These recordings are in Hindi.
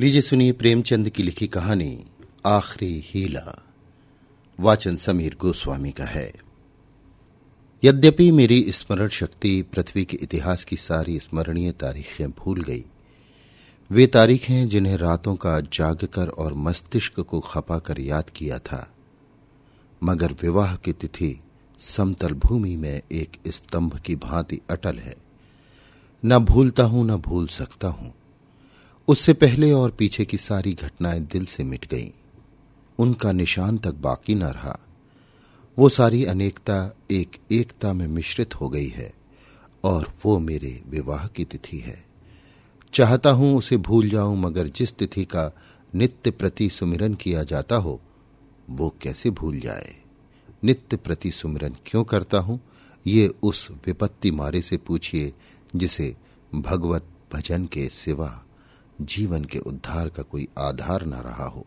लीजिए सुनिए प्रेमचंद की लिखी कहानी, आखिरी हीला। वाचन समीर गोस्वामी का है। यद्यपि मेरी स्मरण शक्ति पृथ्वी के इतिहास की सारी स्मरणीय तारीखें भूल गई, वे तारीखें जिन्हें रातों का जागकर और मस्तिष्क को खपाकर याद किया था। मगर विवाह की तिथि समतल भूमि में एक स्तंभ की भांति अटल है। न भूलता हूँ, न भूल सकता हूँ। उससे पहले और पीछे की सारी घटनाएँ दिल से मिट गईं। उनका निशान तक बाकी न रहा। वो सारी अनेकता एक एकता में मिश्रित हो गई है और वो मेरे विवाह की तिथि है। चाहता हूँ उसे भूल जाऊँ, मगर जिस तिथि का नित्य प्रति सुमिरन किया जाता हो, वो कैसे भूल जाए? नित्य प्रति सुमिरन क्यों करता हूँ? ये उस विपत्ति मारे से पूछिए जिसे भगवत भजन के सिवा जीवन के उद्धार का कोई आधार न रहा हो।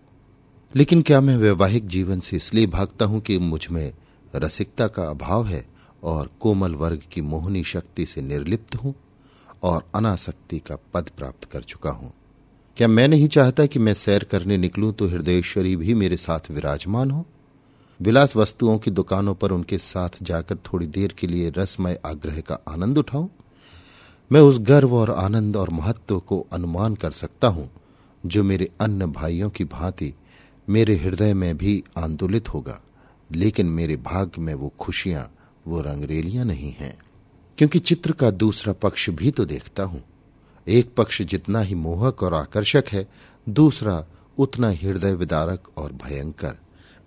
लेकिन क्या मैं वैवाहिक जीवन से इसलिए भागता हूँ कि मुझमें रसिकता का अभाव है और कोमल वर्ग की मोहनी शक्ति से निर्लिप्त हूँ और अनासक्ति का पद प्राप्त कर चुका हूँ। क्या मैं नहीं चाहता कि मैं सैर करने निकलूं तो हृदयेश्वरी भी मेरे साथ विराजमान हो? विलास वस्तुओं की दुकानों पर उनके साथ जाकर थोड़ी देर के लिए रसमय आग्रह का आनंद उठाऊं? मैं उस गर्व और आनंद और महत्व को अनुमान कर सकता हूँ, जो मेरे अन्य भाइयों की भांति मेरे हृदय में भी आंदोलित होगा, लेकिन मेरे भाग्य में वो खुशियाँ, वो रंगरेलियाँ नहीं हैं। क्योंकि चित्र का दूसरा पक्ष भी तो देखता हूँ। एक पक्ष जितना ही मोहक और आकर्षक है, दूसरा उतना हृदय विदारक और भयंकर।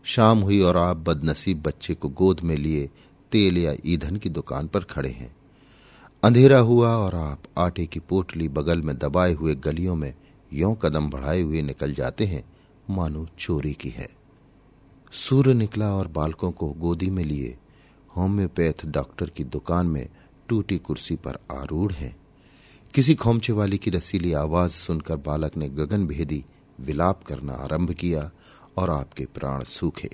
शाम हुई और आप बदनसीब बच्चे को गोद में लिए तेल या ईंधन की दुकान पर खड़े हैं। अंधेरा हुआ और आप आटे की पोटली बगल में दबाए हुए गलियों में यों कदम बढ़ाए हुए निकल जाते हैं, मानो चोरी की है। सूर्य निकला और बालकों को गोदी में लिए। होम्योपैथ डॉक्टर की दुकान में टूटी कुर्सी पर आरूढ़ है। किसी खोमचे वाली की रसीली आवाज़ सुनकर बालक ने गगन भेदी, विलाप करना आरंभ किया और आपके प्राण सूखे।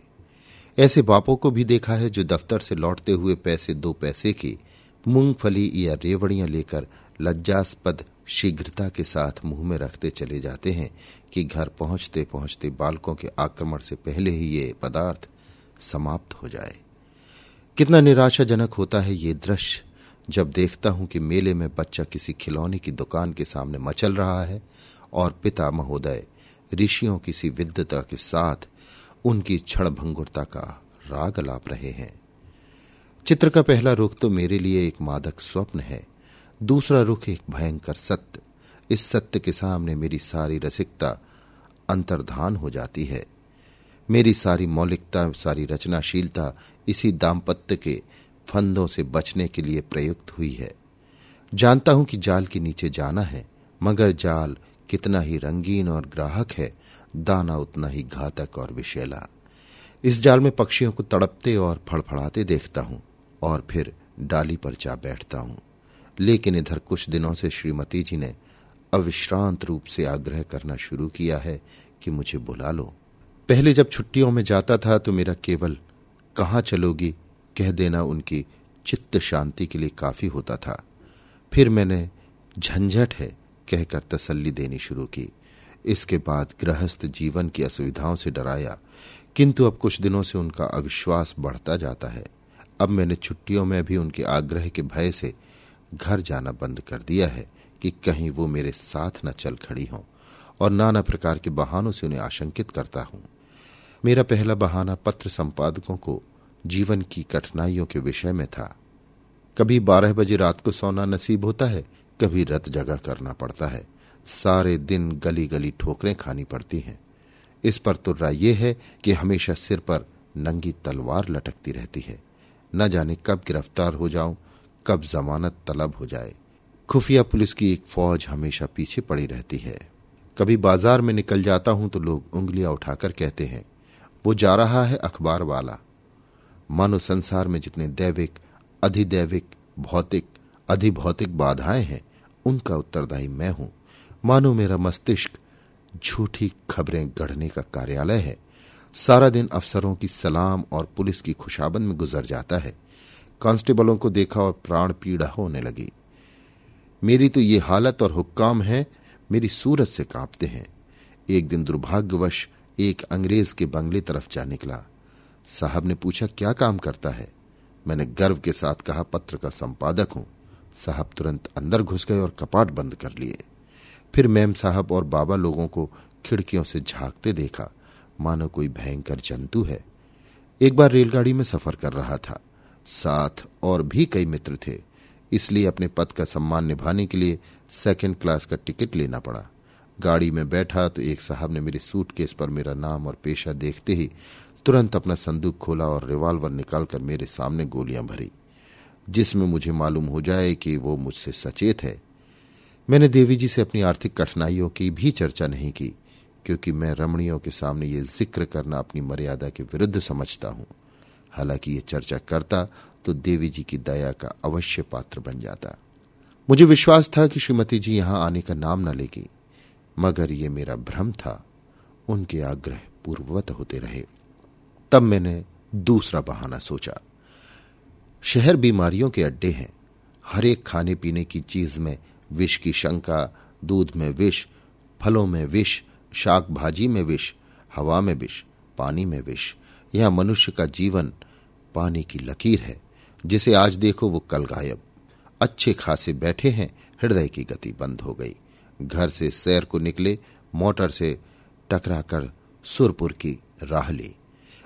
ऐसे बापों को भी देखा है जो दफ्तर से लौटते हुए पैसे दो पैसे की मूंगफली या रेवड़ियाँ लेकर लज्जास्पद शीघ्रता के साथ मुँह में रखते चले जाते हैं कि घर पहुँचते पहुँचते बालकों के आक्रमण से पहले ही ये पदार्थ समाप्त हो जाए। कितना निराशाजनक होता है ये दृश्य जब देखता हूँ कि मेले में बच्चा किसी खिलौने की दुकान के सामने मचल रहा है और पिता महोदय, ऋषियों किसी विद्यता के साथ उनकी क्षण भंगुरता का राग लाप रहे हैं। चित्र का पहला रुख तो मेरे लिए एक मादक स्वप्न है। दूसरा रुख एक भयंकर सत्य। इस सत्य के सामने मेरी सारी रसिकता अंतर्धान हो जाती है। मेरी सारी मौलिकता, सारी रचनाशीलता इसी दाम्पत्य के फंदों से बचने के लिए प्रयुक्त हुई है। जानता हूँ कि जाल के नीचे जाना है, मगर जाल कितना ही रंगीन और ग्राहक है, दाना उतना ही घातक और विषैला। इस जाल में पक्षियों को तड़पते और फड़फड़ाते देखता हूँ। और फिर डाली पर जा बैठता हूँ। लेकिन इधर कुछ दिनों से श्रीमती जी ने अविश्रांत रूप से आग्रह करना शुरू किया है कि मुझे बुला लो। पहले जब छुट्टियों में जाता था तो मेरा केवल कहाँ चलोगी कह देना उनकी चित्त शांति के लिए काफ़ी होता था। फिर मैंने झंझट है कहकर तसल्ली देनी शुरू की। इसके बाद गृहस्थ जीवन की असुविधाओं से डराया, किंतु अब कुछ दिनों से उनका अविश्वास बढ़ता जाता है। अब मैंने छुट्टियों में भी उनके आग्रह के भय से घर जाना बंद कर दिया है कि कहीं वो मेरे साथ न चल खड़ी हों और नाना प्रकार के बहानों से उन्हें आशंकित करता हूँ। मेरा पहला बहाना पत्र संपादकों को जीवन की कठिनाइयों के विषय में था। कभी बारह बजे रात को सोना नसीब होता है, कभी रत जगह करना पड़ता है। सारे दिन गली गली ठोकरें खानी पड़ती हैं। इस पर तुर्रा यह है कि हमेशा सिर पर नंगी तलवार लटकती रहती है। न जाने कब गिरफ़्तार हो जाऊँ, कब जमानत तलब हो जाए। खुफिया पुलिस की एक फौज हमेशा पीछे पड़ी रहती है। कभी बाज़ार में निकल जाता हूँ तो लोग उंगलियाँ उठाकर कहते हैं, वो जा रहा है अखबार वाला। मानो संसार में जितने दैविक, अधिदैविक, भौतिक, अधिभौतिक बाधाएँ हैं, उनका उत्तरदायी मैं हूँ। मानो मेरा मस्तिष्क झूठी खबरें गढ़ने का कार्यालय है। सारा दिन अफसरों की सलाम और पुलिस की खुशाबंद में गुजर जाता है। कांस्टेबलों को देखा और प्राण पीड़ा होने लगी। मेरी तो ये हालत और हुक्काम है, मेरी सूरत से कांपते हैं। एक दिन दुर्भाग्यवश एक अंग्रेज़ के बंगले तरफ़ जा निकला। साहब ने पूछा, क्या काम करता है? मैंने गर्व के साथ कहा, पत्र का संपादक हूँ। साहब तुरंत अंदर घुस गए और कपाट बंद कर लिए। फिर मैम साहब और बाबा लोगों को खिड़कियों से झांकते देखा। मानो कोई भयंकर जंतु है। एक बार रेलगाड़ी में सफ़र कर रहा था। साथ और भी कई मित्र थे, इसलिए अपने पद का सम्मान निभाने के लिए सेकंड क्लास का टिकट लेना पड़ा। गाड़ी में बैठा तो एक साहब ने मेरे सूटकेस पर मेरा नाम और पेशा देखते ही तुरंत अपना संदूक खोला और रिवाल्वर निकालकर मेरे सामने गोलियाँ भरी, जिसमें मुझे मालूम हो जाए कि वो मुझसे सचेत है। मैंने देवी जी से अपनी आर्थिक कठिनाइयों की भी चर्चा नहीं की। क्योंकि मैं रमणियों के सामने ये ज़िक्र करना अपनी मर्यादा के विरुद्ध समझता हूँ। हालाँकि ये चर्चा करता तो देवी जी की दया का अवश्य पात्र बन जाता। मुझे विश्वास था कि श्रीमती जी यहाँ आने का नाम न लेगी, मगर ये मेरा भ्रम था। उनके आग्रह पूर्ववत होते रहे। तब मैंने दूसरा बहाना सोचा। शहर बीमारियों के अड्डे हैं। हर एक खाने पीने की चीज़ में विष की शंका, दूध में विष, फलों में विष शाक भाजी में विष, हवा में विष, पानी में विष। यह मनुष्य का जीवन पानी की लकीर है, जिसे आज देखो वो कल गायब। अच्छे खासे बैठे हैं, हृदय की गति बंद हो गई। घर से सैर को निकले, मोटर से टकराकर सुरपुर की राह ली।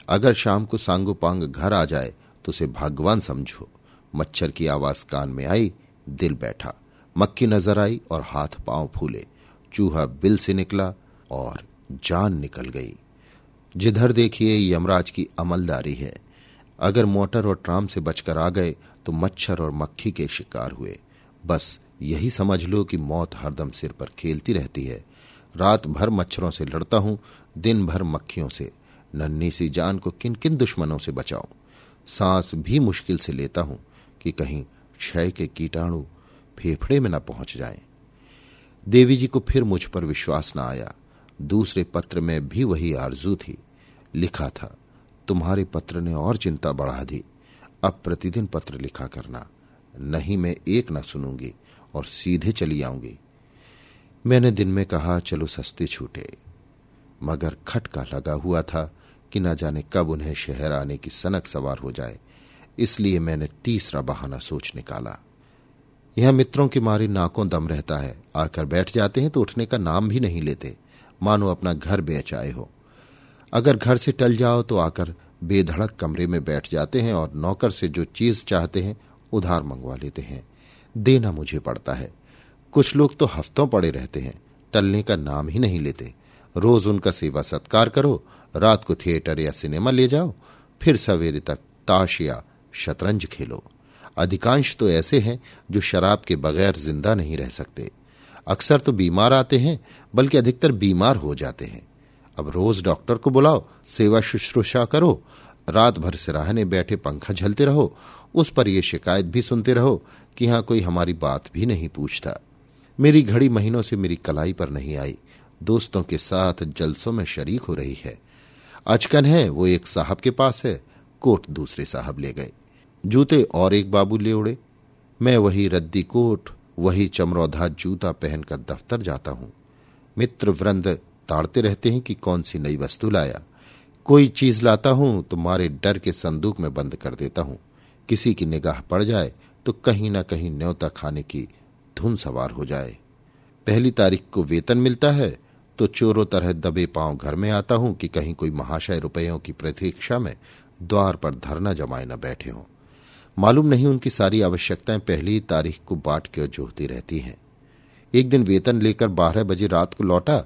अगर शाम को सांगो पांग घर आ जाए तो उसे भगवान समझो। मच्छर की आवाज़ कान में आई, दिल बैठा। मक्खी नज़र आई और हाथ पाँव फूले। चूहा बिल से निकला और जान निकल गई। जिधर देखिए यमराज की अमलदारी है। अगर मोटर और ट्राम से बचकर आ गए तो मच्छर और मक्खी के शिकार हुए। बस यही समझ लो कि मौत हरदम सिर पर खेलती रहती है। रात भर मच्छरों से लड़ता हूँ, दिन भर मक्खियों से। नन्ही सी जान को किन किन दुश्मनों से बचाऊं? सांस भी मुश्किल से लेता हूँ कि कहीं क्षय के कीटाणु फेफड़े में न पहुँच जाएँ। देवी जी को फिर मुझ पर विश्वास न आया। दूसरे पत्र में भी वही आरज़ू थी। लिखा था, तुम्हारे पत्र ने और चिंता बढ़ा दी। अब प्रतिदिन पत्र लिखा करना। नहीं मैं एक न सुनूँगी और सीधे चली आऊँगी। मैंने दिन में कहा, चलो सस्ते छूटे। मगर खटका लगा हुआ था कि न जाने कब उन्हें शहर आने की सनक सवार हो जाए। इसलिए मैंने तीसरा बहाना सोच निकाला। यह मित्रों की मारी नाकों दम रहता है। आकर बैठ जाते हैं तो उठने का नाम भी नहीं लेते। मानो अपना घर बेच आए हो। अगर घर से टल जाओ तो आकर बेधड़क कमरे में बैठ जाते हैं और नौकर से जो चीज़ चाहते हैं, उधार मंगवा लेते हैं। देना मुझे पड़ता है। कुछ लोग तो हफ्तों पड़े रहते हैं, टलने का नाम ही नहीं लेते। रोज उनका सेवा सत्कार करो, रात को थिएटर या सिनेमा ले जाओ, फिर सवेरे तक ताश या शतरंज खेलो। अधिकांश तो ऐसे हैं जो शराब के बगैर ज़िंदा नहीं रह सकते। अक्सर तो बीमार आते हैं, बल्कि अधिकतर बीमार हो जाते हैं। अब रोज डॉक्टर को बुलाओ, सेवा शुश्रूषा करो, रात भर सिराहने बैठे पंखा झलते रहो, उस पर यह शिकायत भी सुनते रहो कि यहाँ कोई हमारी बात भी नहीं पूछता। मेरी घड़ी महीनों से मेरी कलाई पर नहीं आई। दोस्तों के साथ जलसों में शरीक हो रही है। अचकन है, वो एक साहब के पास है, कोट दूसरे साहब ले गए। जूते और एक बाबू ले उड़े। मैं वही रद्दी कोट वही चमरौधा जूता पहनकर दफ्तर जाता हूँ। मित्र वृंद ताड़ते रहते हैं कि कौन सी नई वस्तु लाया। कोई चीज़ लाता हूँ तो मारे डर के संदूक में बंद कर देता हूँ। किसी की निगाह पड़ जाए तो कहीं ना कहीं न्योता खाने की धुन सवार हो जाए। पहली तारीख को वेतन मिलता है तो चोरों तरह दबे पाँव घर में आता हूँ कि कहीं कोई महाशय रुपयों की प्रतीक्षा में द्वार पर धरना जमाए न बैठे हों। मालूम नहीं उनकी सारी आवश्यकताएँ पहली तारीख को बाट के जोहती रहती हैं। एक दिन वेतन लेकर बारह बजे रात को लौटा,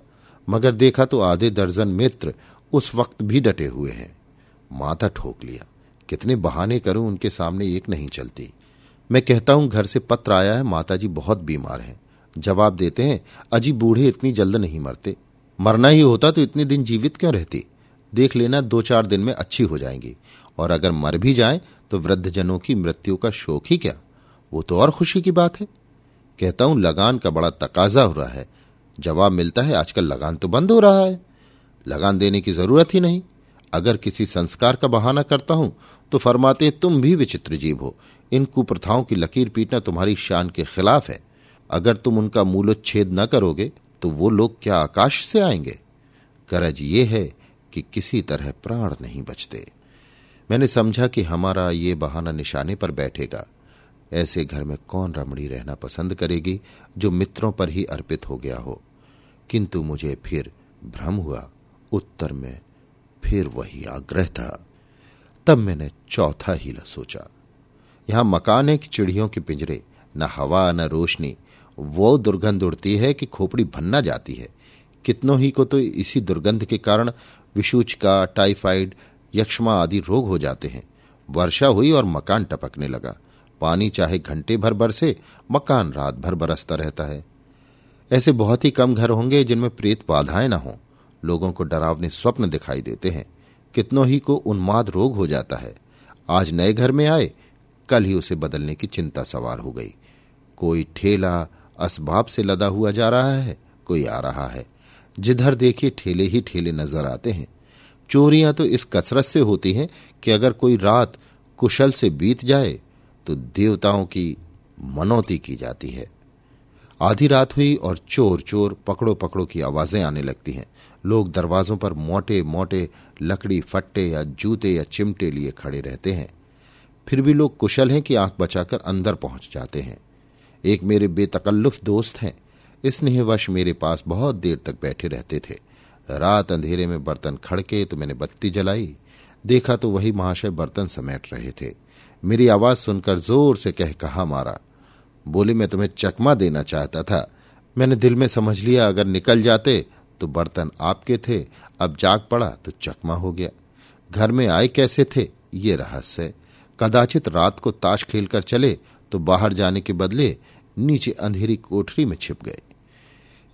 मगर देखा तो आधे दर्जन मित्र उस वक्त भी डटे हुए हैं। माथा ठोक लिया, कितने बहाने करूँ उनके सामने एक नहीं चलती। मैं कहता हूँ, घर से पत्र आया है, माताजी बहुत बीमार हैं। जवाब देते हैं, अजी बूढ़े इतनी जल्द नहीं मरते। मरना ही होता तो इतने दिन जीवित क्यों रहती? देख लेना दो चार दिन में अच्छी हो जाएँगी। और अगर मर भी जाए तो वृद्धजनों की मृत्यु का शोक ही क्या? वो तो और खुशी की बात है। कहता हूँ, लगान का बड़ा तकाजा हो रहा है। जवाब मिलता है, आजकल लगान तो बंद हो रहा है। लगान देने की ज़रूरत ही नहीं। अगर किसी संस्कार का बहाना करता हूँ तो फरमाते तुम भी विचित्र जीव हो। इन कुप्रथाओं की लकीर पीटना तुम्हारी शान के खिलाफ है। अगर तुम उनका मूलोच्छेद न करोगे तो वो लोग क्या आकाश से आएँगे? करज ये है कि किसी तरह प्राण नहीं बचते। मैंने समझा कि हमारा ये बहाना निशाने पर बैठेगा। ऐसे घर में कौन रमणी रहना पसंद करेगी जो मित्रों पर ही अर्पित हो गया हो? किंतु मुझे फिर भ्रम हुआ। उत्तर में फिर वही आग्रह था। तब मैंने चौथा हीला सोचा। यहाँ मकान है कि चिड़ियों के पिंजरे, न हवा, न रोशनी। वो दुर्गंध उड़ती है कि खोपड़ी भन्ना जाती है। कितनों ही को तो इसी दुर्गंध के कारण विशूचका टाइफाइड यक्षमा आदि रोग हो जाते हैं। वर्षा हुई और मकान टपकने लगा। पानी चाहे घंटे भर बरसे, मकान रात भर बरसता रहता है। ऐसे बहुत ही कम घर होंगे जिनमें प्रेत बाधाएँ न हों। लोगों को डरावने स्वप्न दिखाई देते हैं। कितनों ही को उन्माद रोग हो जाता है। आज नए घर में आए, कल ही उसे बदलने की चिंता सवार हो गई। कोई ठेला असबाब से लदा हुआ जा रहा है, कोई आ रहा है। जिधर देखिए ठेले ही ठेले नज़र आते हैं। चोरियाँ तो इस कसरत से होती हैं कि अगर कोई रात कुशल से बीत जाए तो देवताओं की मनौती की जाती है। आधी रात हुई और चोर चोर पकड़ो पकड़ो की आवाज़ें आने लगती हैं। लोग दरवाजों पर मोटे मोटे लकड़ी, फट्टे या जूते या चिमटे लिए खड़े रहते हैं। फिर भी लोग कुशल हैं कि आँख बचाकर अंदर पहुँच जाते हैं। एक मेरे बेतकल्लुफ दोस्त हैं। स्नेहवश मेरे पास बहुत देर तक बैठे रहते थे। रात अंधेरे में बर्तन खड़के तो मैंने बत्ती जलाई। देखा तो वही महाशय बर्तन समेट रहे थे। मेरी आवाज़ सुनकर ज़ोर से कह कहा मारा, बोले, मैं तुम्हें चकमा देना चाहता था। मैंने दिल में समझ लिया, अगर निकल जाते तो बर्तन आपके थे, अब जाग पड़ा तो चकमा हो गया। घर में आए कैसे थे, ये रहस्य। कदाचित रात को ताश खेलकर चले तो बाहर जाने के बदले नीचे अंधेरी कोठरी में छिप गए।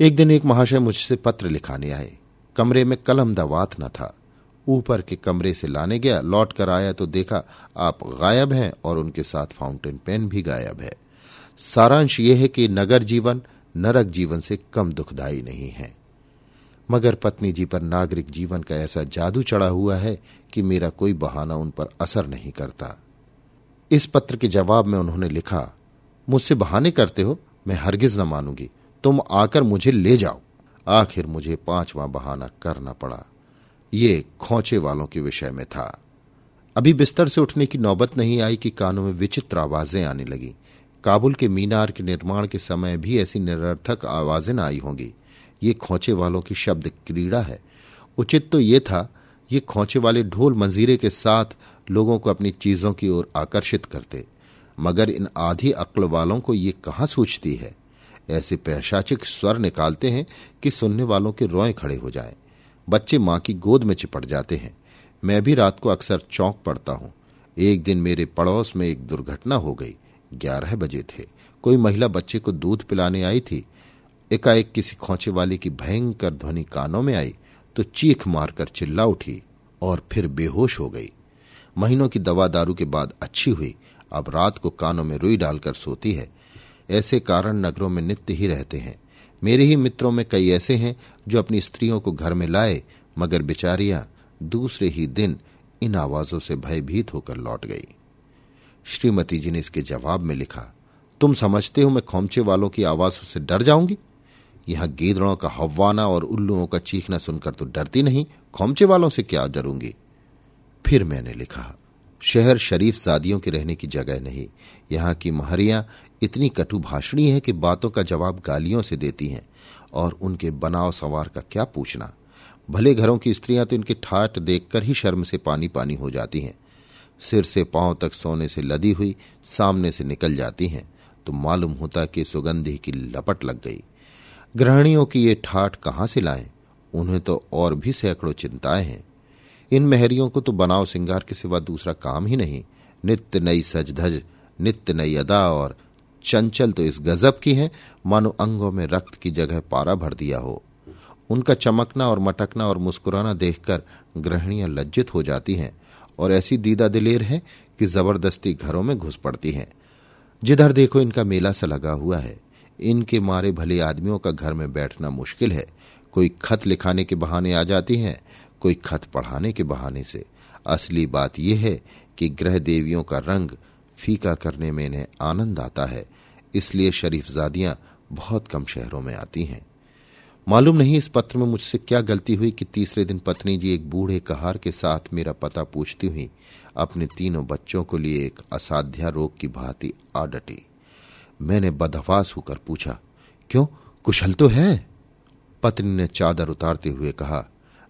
एक दिन एक महाशय मुझसे पत्र लिखाने आए। कमरे में कलम दवात न था। ऊपर के कमरे से लाने गया, लौट कर आया तो देखा, आप गायब हैं और उनके साथ फाउंटेन पेन भी गायब है। सारांश यह है कि नगर जीवन, नरक जीवन से कम दुखदायी नहीं है। मगर पत्नी जी पर नागरिक जीवन का ऐसा जादू चढ़ा हुआ है कि मेरा कोई बहाना उन पर असर नहीं करता। इस पत्र के जवाब में उन्होंने लिखा मुझसे बहाने करते हो, मैं हरगिज न मानूँगी। तुम आकर मुझे ले जाओ। आखिर मुझे पांचवा बहाना करना पड़ा। ये खोचे वालों के विषय में था। अभी बिस्तर से उठने की नौबत नहीं आई कि कानों में विचित्र आवाज़ें आने लगी। काबुल के मीनार के निर्माण के समय भी ऐसी निरर्थक आवाज़ें न आई होंगी। ये खोचे वालों की शब्द क्रीड़ा है। उचित तो ये था, ये खोचे वाले ढोल मंजीरे के साथ लोगों को अपनी चीज़ों की ओर आकर्षित करते। मगर इन आधी अक्ल वालों को ये कहाँ सूझती है? ऐसे पैशाचिक स्वर निकालते हैं कि सुनने वालों के रोए खड़े हो जाएँ। बच्चे माँ की गोद में चिपट जाते हैं। मैं भी रात को अक्सर चौंक पड़ता हूँ। एक दिन मेरे पड़ोस में एक दुर्घटना हो गई। ग्यारह बजे थे। कोई महिला बच्चे को दूध पिलाने आई थी। एकाएक किसी खोचे वाले की भयंकर ध्वनि कानों में आई तो चीख मारकर चिल्ला उठी और फिर बेहोश हो गई। महीनों की दवा दारू के बाद अच्छी हुई। अब रात को कानों में रुई डालकर सोती है। ऐसे कारण नगरों में नित्य ही रहते हैं। मेरे ही मित्रों में कई ऐसे हैं जो अपनी स्त्रियों को घर में लाए, मगर बिचारियाँ दूसरे ही दिन इन आवाजों से भयभीत होकर लौट गई। श्रीमती जी ने इसके जवाब में लिखा, तुम समझते हो मैं खोमचे वालों की आवाजों से डर जाऊँगी? यहाँ गीदड़ों का हवाना और उल्लुओं का चीखना सुनकर तो डरती नहीं, खोमचे वालों से क्या डरूँगी? फिर मैंने लिखा शहर शरीफ सादियों के रहने की जगह नहीं। यहाँ की महरियाँ इतनी कटु भाषणी है कि बातों का जवाब गालियों से देती हैं और उनके बनाव सवार का क्या पूछना। भले घरों की स्त्रियाँ तो इनके ठाट देखकर ही शर्म से पानी पानी हो जाती हैं। सिर से पाँव तक सोने से लदी हुई, सामने से निकल जाती हैं तो मालूम होता कि सुगंधी की लपट लग गई। गृहणियों की ये ठाठ कहाँ से लाएँ? उन्हें तो और भी सैकड़ों चिंताएँ हैं। इन महरियों को तो बनाव सिंगार के सिवा दूसरा काम ही नहीं। नित्य नई सज धज नित्य नई अदा और चंचल तो इस गजब की है। मानो अंगों में रक्त की जगह पारा भर दिया हो। उनका चमकना और मटकना और मुस्कुराना देखकर गृहणियाँ लज्जित हो जाती हैं और ऐसी दीदा दिलेर है कि ज़बरदस्ती घरों में घुस पड़ती हैं। जिधर देखो इनका मेला सा लगा हुआ है। इनके मारे भले आदमियों का घर में बैठना मुश्किल है। कोई खत लिखाने के बहाने आ जाती हैं कोई खत पढ़ाने के बहाने से। असली बात यह है कि ग्रह देवियों का रंग फीका करने में इन्हें आनंद आता है, इसलिए शरीफजादियाँ बहुत कम शहरों में आती हैं। मालूम नहीं इस पत्र में मुझसे क्या गलती हुई कि तीसरे दिन पत्नी जी एक बूढ़े कहार के साथ मेरा पता पूछती हुई अपने तीनों बच्चों को लिए एक असाध्या रोग की भांति आ डटी। मैंने बदहवास होकर पूछा, क्यों? कुशल तो है? पत्नी ने चादर उतारते हुए कहा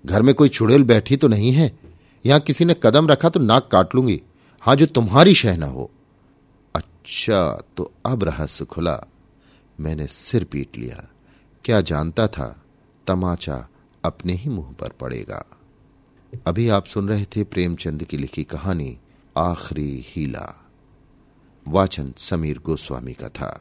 घर में कोई चुड़ैल बैठी तो नहीं है? यहाँ किसी ने कदम रखा तो नाक काट लूँगी। हाँ, जो तुम्हारी शह न हो। अच्छा तो अब रहस्य खुला। मैंने सिर पीट लिया। क्या जानता था? तमाचा अपने ही मुँह पर पड़ेगा। अभी आप सुन रहे थे प्रेमचंद की लिखी कहानी, आखिरी हीला। वाचन समीर गोस्वामी का था।